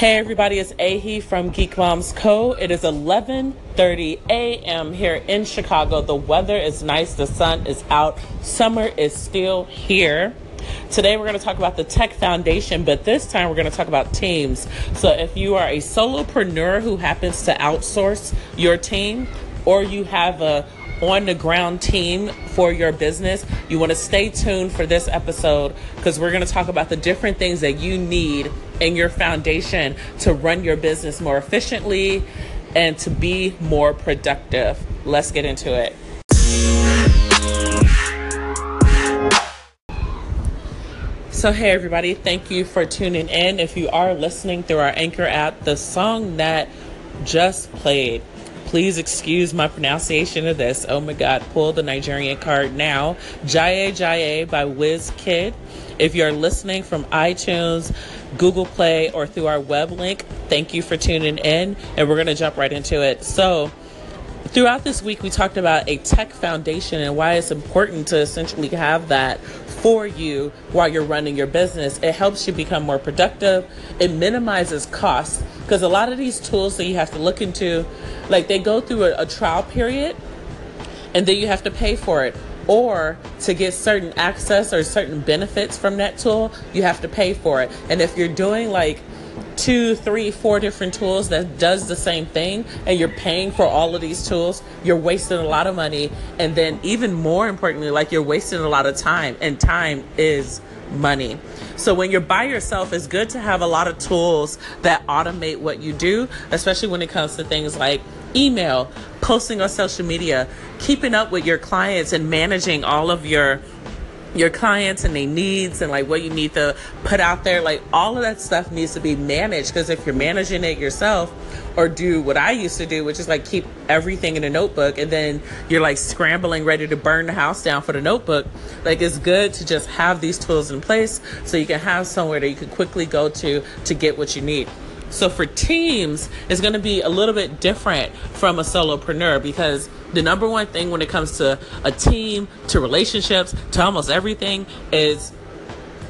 Hey everybody, it's Ahi from Geek Moms Co. It is 11:30 a.m. here in Chicago. The weather is nice, the sun is out, summer is still here. Today we're going to talk about the Tech Foundation, but this time we're going to talk about teams. So if you are a solopreneur who happens to outsource your team or you have a on the ground team for your business, you want to stay tuned for this episode because we're going to talk about the different things that you need in your foundation to run your business more efficiently and to be more productive. Let's get into it. So, hey everybody, thank you for tuning in. If you are listening through our Anchor app, the song that just played Please excuse my pronunciation of this. Oh my God, pull the Nigerian card now. Jaiye Jaiye by Wizkid. If you're listening from iTunes, Google Play, or through our web link, thank you for tuning in. And we're going to jump right into it. So, throughout this week, we talked about a tech foundation and why it's important to essentially have that for you while you're running your business. It helps you become more productive, it minimizes costs because a lot of these tools that you have to look into, like they go through a, a trial period and then you have to pay for it or to get certain access or certain benefits from that tool, you have to pay for it. And if you're doing like two, three, four different tools that does the same thing and you're paying for all of these tools, you're wasting a lot of money. And then even more importantly, like you're wasting a lot of time and time is money. So when you're by yourself, it's good to have a lot of tools that automate what you do, especially when it comes to things like email, posting on social media, keeping up with your clients and managing all of your your clients and their needs and like what you need to put out there like all of that stuff needs to be managed. Because if you're managing it yourself or do what I used to do which is like keep everything in a notebook and then you're like scrambling ready to burn the house down for the notebook like it's good to just have these tools in place so you can have somewhere that you can quickly go to to get what you need so for teams, it's going to be a little bit different from a solopreneur because the number one thing when it comes to a team, to relationships, to almost everything is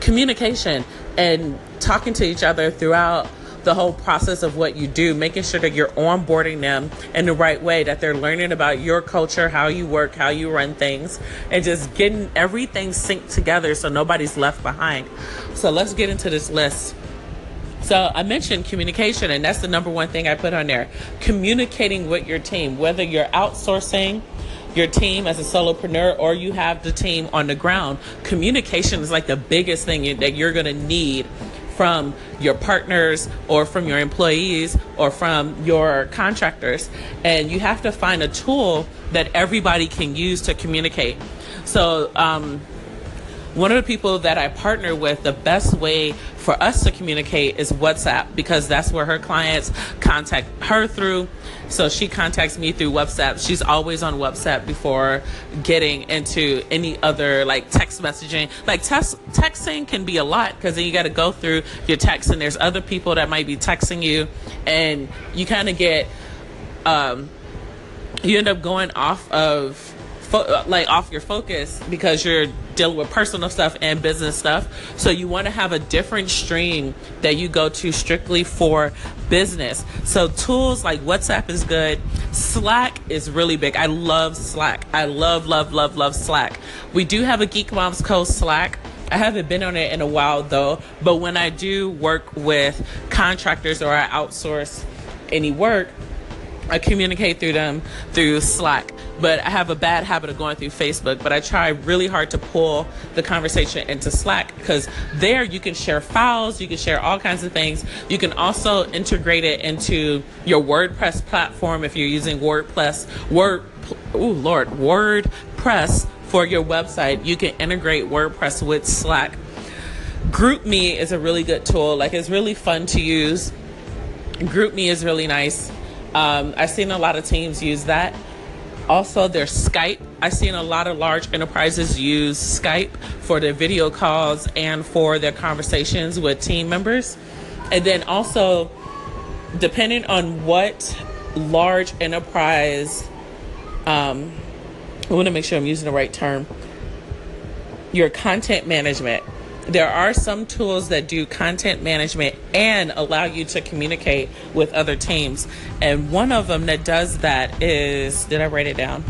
communication and talking to each other throughout the whole process of what you do, making sure that you're onboarding them in the right way, that they're learning about your culture, how you work, how you run things, and just getting everything synced together so nobody's left behind. So let's get into this list. So I mentioned communication, and that's the number one thing I put on there. Communicating with your team, whether you're outsourcing your team as a solopreneur or you have the team on the ground, communication is like the biggest thing that you're going to need from your partners or from your employees or from your contractors. And you have to find a tool that everybody can use to communicate. So, um, one of the people that I partner with, the best way for us to communicate is WhatsApp because that's where her clients contact her through. So she contacts me through WhatsApp. She's always on WhatsApp before getting into any other like text messaging. Like text texting can be a lot because then you got to go through your text and there's other people that might be texting you and you kind of get um you end up going off of fo- like off your focus because you're dealing with personal stuff and business stuff. So you want to have a different stream that you go to strictly for business. So tools like WhatsApp is good. Slack is really big. I love Slack. I love, love, love, love Slack. We do have a Geek Moms Co Slack. I haven't been on it in a while though, but when I do work with contractors or I outsource any work, I communicate through them through Slack but I have a bad habit of going through Facebook. But I try really hard to pull the conversation into Slack because there you can share files, you can share all kinds of things. You can also integrate it into your WordPress platform if you're using WordPress, Word, oh Lord, WordPress for your website. You can integrate WordPress with Slack. GroupMe is a really good tool. Like it's really fun to use. GroupMe is really nice. Um, I've seen a lot of teams use that. Also, there's Skype. I've seen a lot of large enterprises use Skype for their video calls and for their conversations with team members. And then also, depending on what large enterprise, um, I want to make sure I'm using the right term, your content management there are some tools that do content management and allow you to communicate with other teams. And one of them that does that is, did I write it down?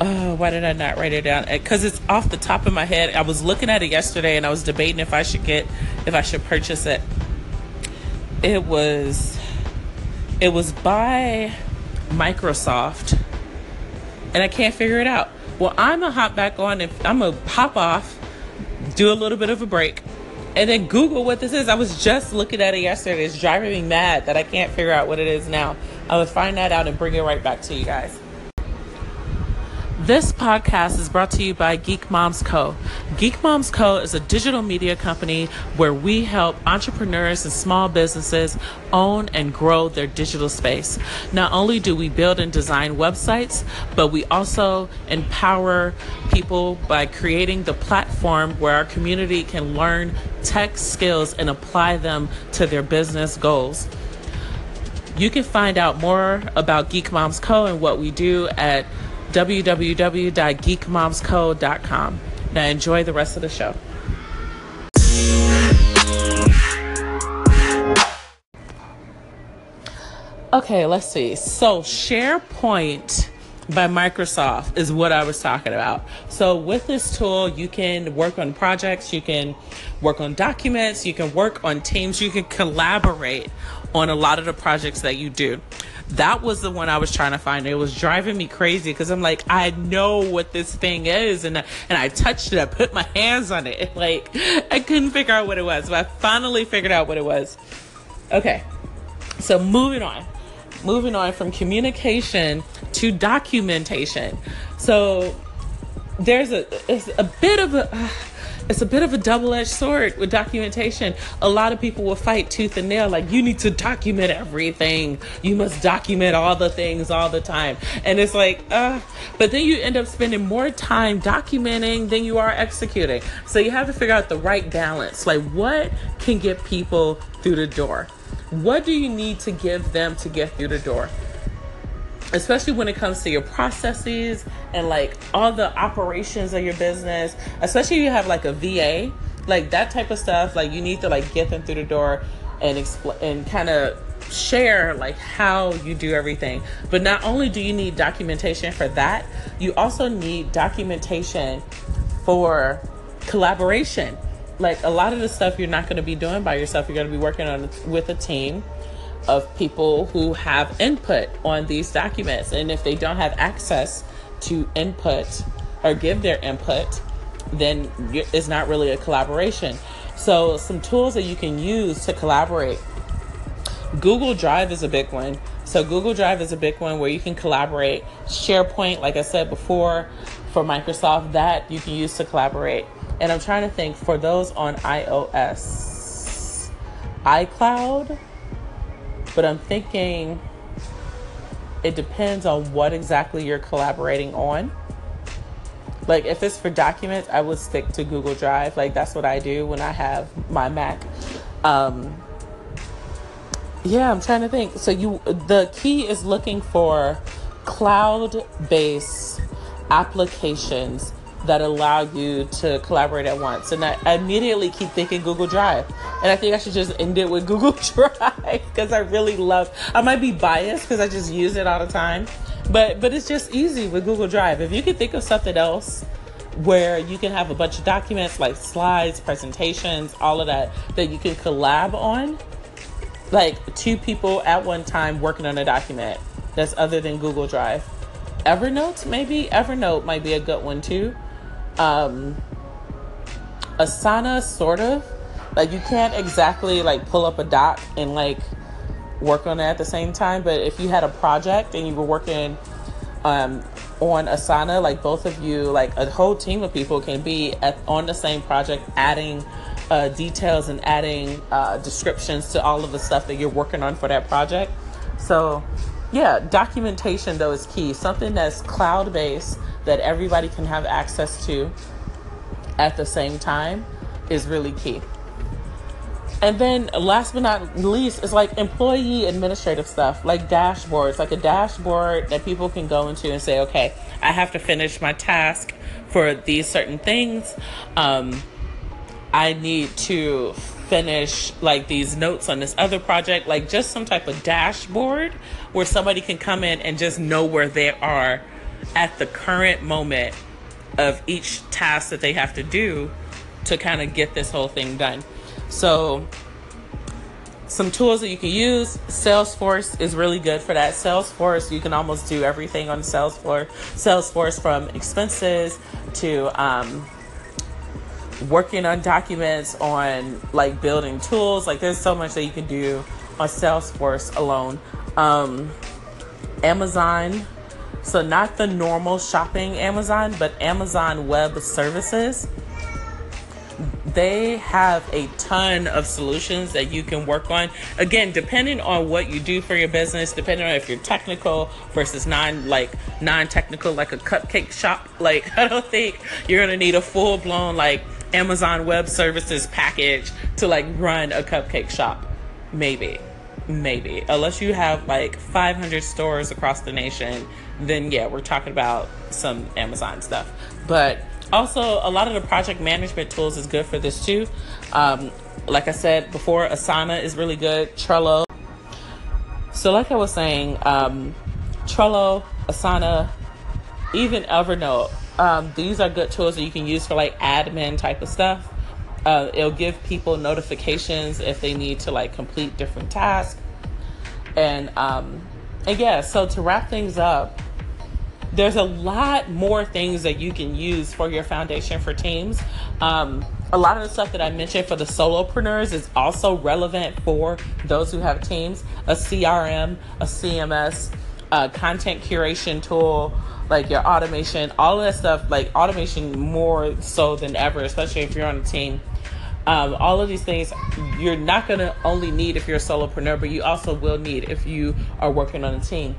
Oh, why did I not write it down? Uh, because it's off the top of my head. I was looking at it yesterday and I was debating if I should get, if I should purchase it. It was, it was by Microsoft, and I can't figure it out. Well, I'm gonna hop back on. If I'm gonna hop off, do a little bit of a break, and then Google what this is. I was just looking at it yesterday. It's driving me mad that I can't figure out what it is now. I will find that out and bring it right back to you guys. This podcast is brought to you by Geek Moms Co. Geek Moms Co. is a digital media company where we help entrepreneurs and small businesses own and grow their digital space. Not only do we build and design websites, but we also empower people by creating the platform where our community can learn tech skills and apply them to their business goals. You can find out more about Geek Moms Co. and what we do at www.geekmomsco.com. Now enjoy the rest of the show. Okay, let's see. So, SharePoint by Microsoft is what I was talking about. So, with this tool, you can work on projects, you can work on documents, you can work on teams, you can collaborate on a lot of the projects that you do that was the one I was trying to find. It was driving me crazy because I'm like, I know what this thing is, and and I touched it. I put my hands on it. Like I couldn't figure out what it was, but I finally figured out what it was. Okay, so moving on, moving on from communication to documentation. So there's a it's a bit of a. Uh, it's a bit of a double-edged sword with documentation. A lot of people will fight tooth and nail, like you need to document everything. You must document all the things all the time. And it's like, uh, but then you end up spending more time documenting than you are executing. So you have to figure out the right balance. Like what can get people through the door? What do you need to give them to get through the door? especially when it comes to your processes and like all the operations of your business. Especially if you have like a va like that type of stuff like you need to like get them through the door and explain and kind of share like how you do everything. But not only do you need documentation for that you also need documentation for collaboration like a lot of the stuff you're not going to be doing by yourself you're going to be working on with a team of people who have input on these documents. And if they don't have access to input or give their input, then it's not really a collaboration. So, some tools that you can use to collaborate. Google Drive is a big one. So, Google Drive is a big one where you can collaborate. SharePoint, like I said before, for Microsoft, that you can use to collaborate. And I'm trying to think for those on iOS, iCloud but I'm thinking it depends on what exactly you're collaborating on. Like if it's for documents, I would stick to Google Drive. Like that's what I do when I have my Mac. Um, yeah, I'm trying to think. So you the key is looking for cloud-based applications that allow you to collaborate at once. And I, immediately keep thinking Google Drive. And I think I should just end it with Google Drive because I really love I might be biased because I just use it all the time. But but it's just easy with Google Drive. If you can think of something else where you can have a bunch of documents like slides, presentations, all of that that you can collab on, like two people at one time working on a document that's other than Google Drive. Evernote, maybe Evernote might be a good one too um, Asana, sort of. Like you can't exactly like pull up a doc and like work on it at the same time. But if you had a project and you were working um, on Asana, like both of you, like a whole team of people can be at, on the same project, adding uh, details and adding uh, descriptions to all of the stuff that you're working on for that project. So, yeah, documentation though is key. Something that's cloud based that everybody can have access to at the same time is really key. and then last but not least is like employee administrative stuff, like dashboards, like a dashboard that people can go into and say, okay, I have to finish my task for these certain things. Um, I need to finish like these notes on this other project, like just some type of dashboard where somebody can come in and just know where they are at the current moment of each task that they have to do to kind of get this whole thing done. So, some tools that you can use. Salesforce is really good for that. Salesforce you can almost do everything on salesforce salesforce from expenses to um, working on documents on like building tools. Like there's so much that you can do on salesforce alone. Um, amazon so not the normal shopping amazon but amazon web services they have a ton of solutions that you can work on. Again, depending on what you do for your business, depending on if you're technical versus non like non-technical, like a cupcake shop. Like I don't think you're gonna need a full blown like Amazon Web Services package to like run a cupcake shop. Maybe, maybe unless you have like 500 stores across the nation, then yeah, we're talking about some Amazon stuff. But also, a lot of the project management tools is good for this too. Um, like I said before, Asana is really good. Trello. So, like I was saying, um, Trello, Asana, even Evernote. Um, these are good tools that you can use for like admin type of stuff. Uh, it'll give people notifications if they need to like complete different tasks. And um, and yeah, so to wrap things up, there's a lot more things that you can use for your foundation for teams. Um, a lot of the stuff that I mentioned for the solopreneurs is also relevant for those who have teams. A CRM, a CMS, a content curation tool, like your automation, all of that stuff, like automation more so than ever, especially if you're on a team. Um, all of these things you're not going to only need if you're a solopreneur, but you also will need if you are working on a team.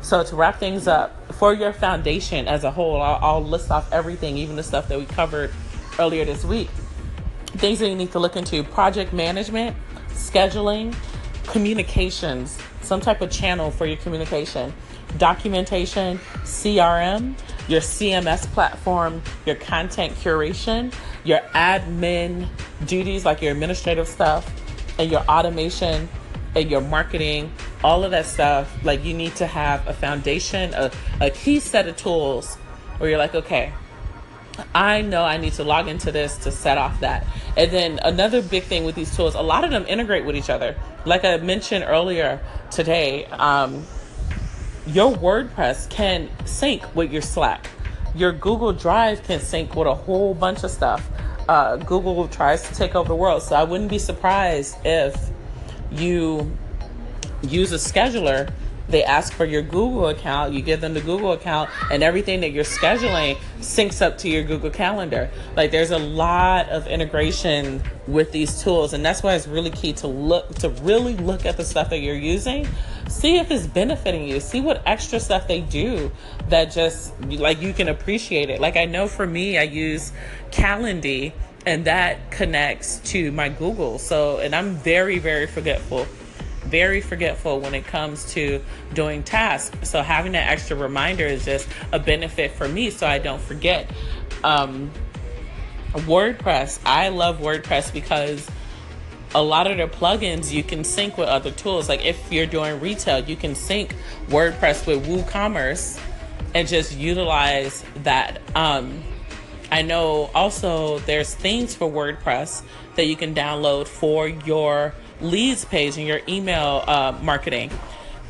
So to wrap things up, for your foundation as a whole, I'll, I'll list off everything, even the stuff that we covered earlier this week. Things that you need to look into: project management, scheduling, communications, some type of channel for your communication, documentation, CRM, your CMS platform, your content curation, your admin duties like your administrative stuff, and your automation and your marketing, all of that stuff, like you need to have a foundation, a, a key set of tools where you're like, okay, I know I need to log into this to set off that. And then another big thing with these tools, a lot of them integrate with each other. Like I mentioned earlier today, um, your WordPress can sync with your Slack. Your Google Drive can sync with a whole bunch of stuff. Uh, Google tries to take over the world, so I wouldn't be surprised if you use a scheduler, they ask for your Google account, you give them the Google account, and everything that you're scheduling syncs up to your Google Calendar. Like there's a lot of integration with these tools, and that's why it's really key to look to really look at the stuff that you're using, see if it's benefiting you, see what extra stuff they do that just like you can appreciate it. Like I know for me, I use Calendly and that connects to my Google. So, and I'm very, very forgetful, very forgetful when it comes to doing tasks. So, having that extra reminder is just a benefit for me so I don't forget. Um, WordPress, I love WordPress because a lot of their plugins you can sync with other tools. Like if you're doing retail, you can sync WordPress with WooCommerce and just utilize that. Um, I know also there's themes for WordPress that you can download for your leads page and your email uh, marketing.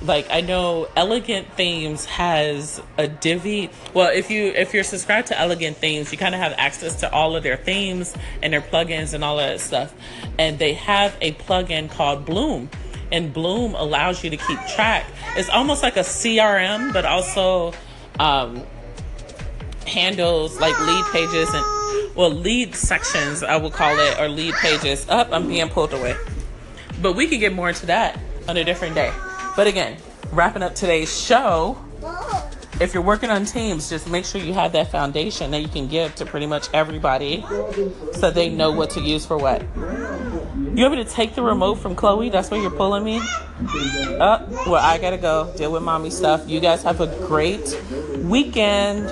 Like I know Elegant Themes has a Divi. Well, if you if you're subscribed to Elegant Themes, you kind of have access to all of their themes and their plugins and all of that stuff. And they have a plugin called Bloom, and Bloom allows you to keep track. It's almost like a CRM, but also um, handles like lead pages and well lead sections I would call it or lead pages. Up, I'm being pulled away. But we could get more into that on a different day. But again, wrapping up today's show. If you're working on teams, just make sure you have that foundation that you can give to pretty much everybody so they know what to use for what. You want me to take the remote from Chloe? That's where you're pulling me? Uh, well, I gotta go deal with mommy stuff. You guys have a great weekend.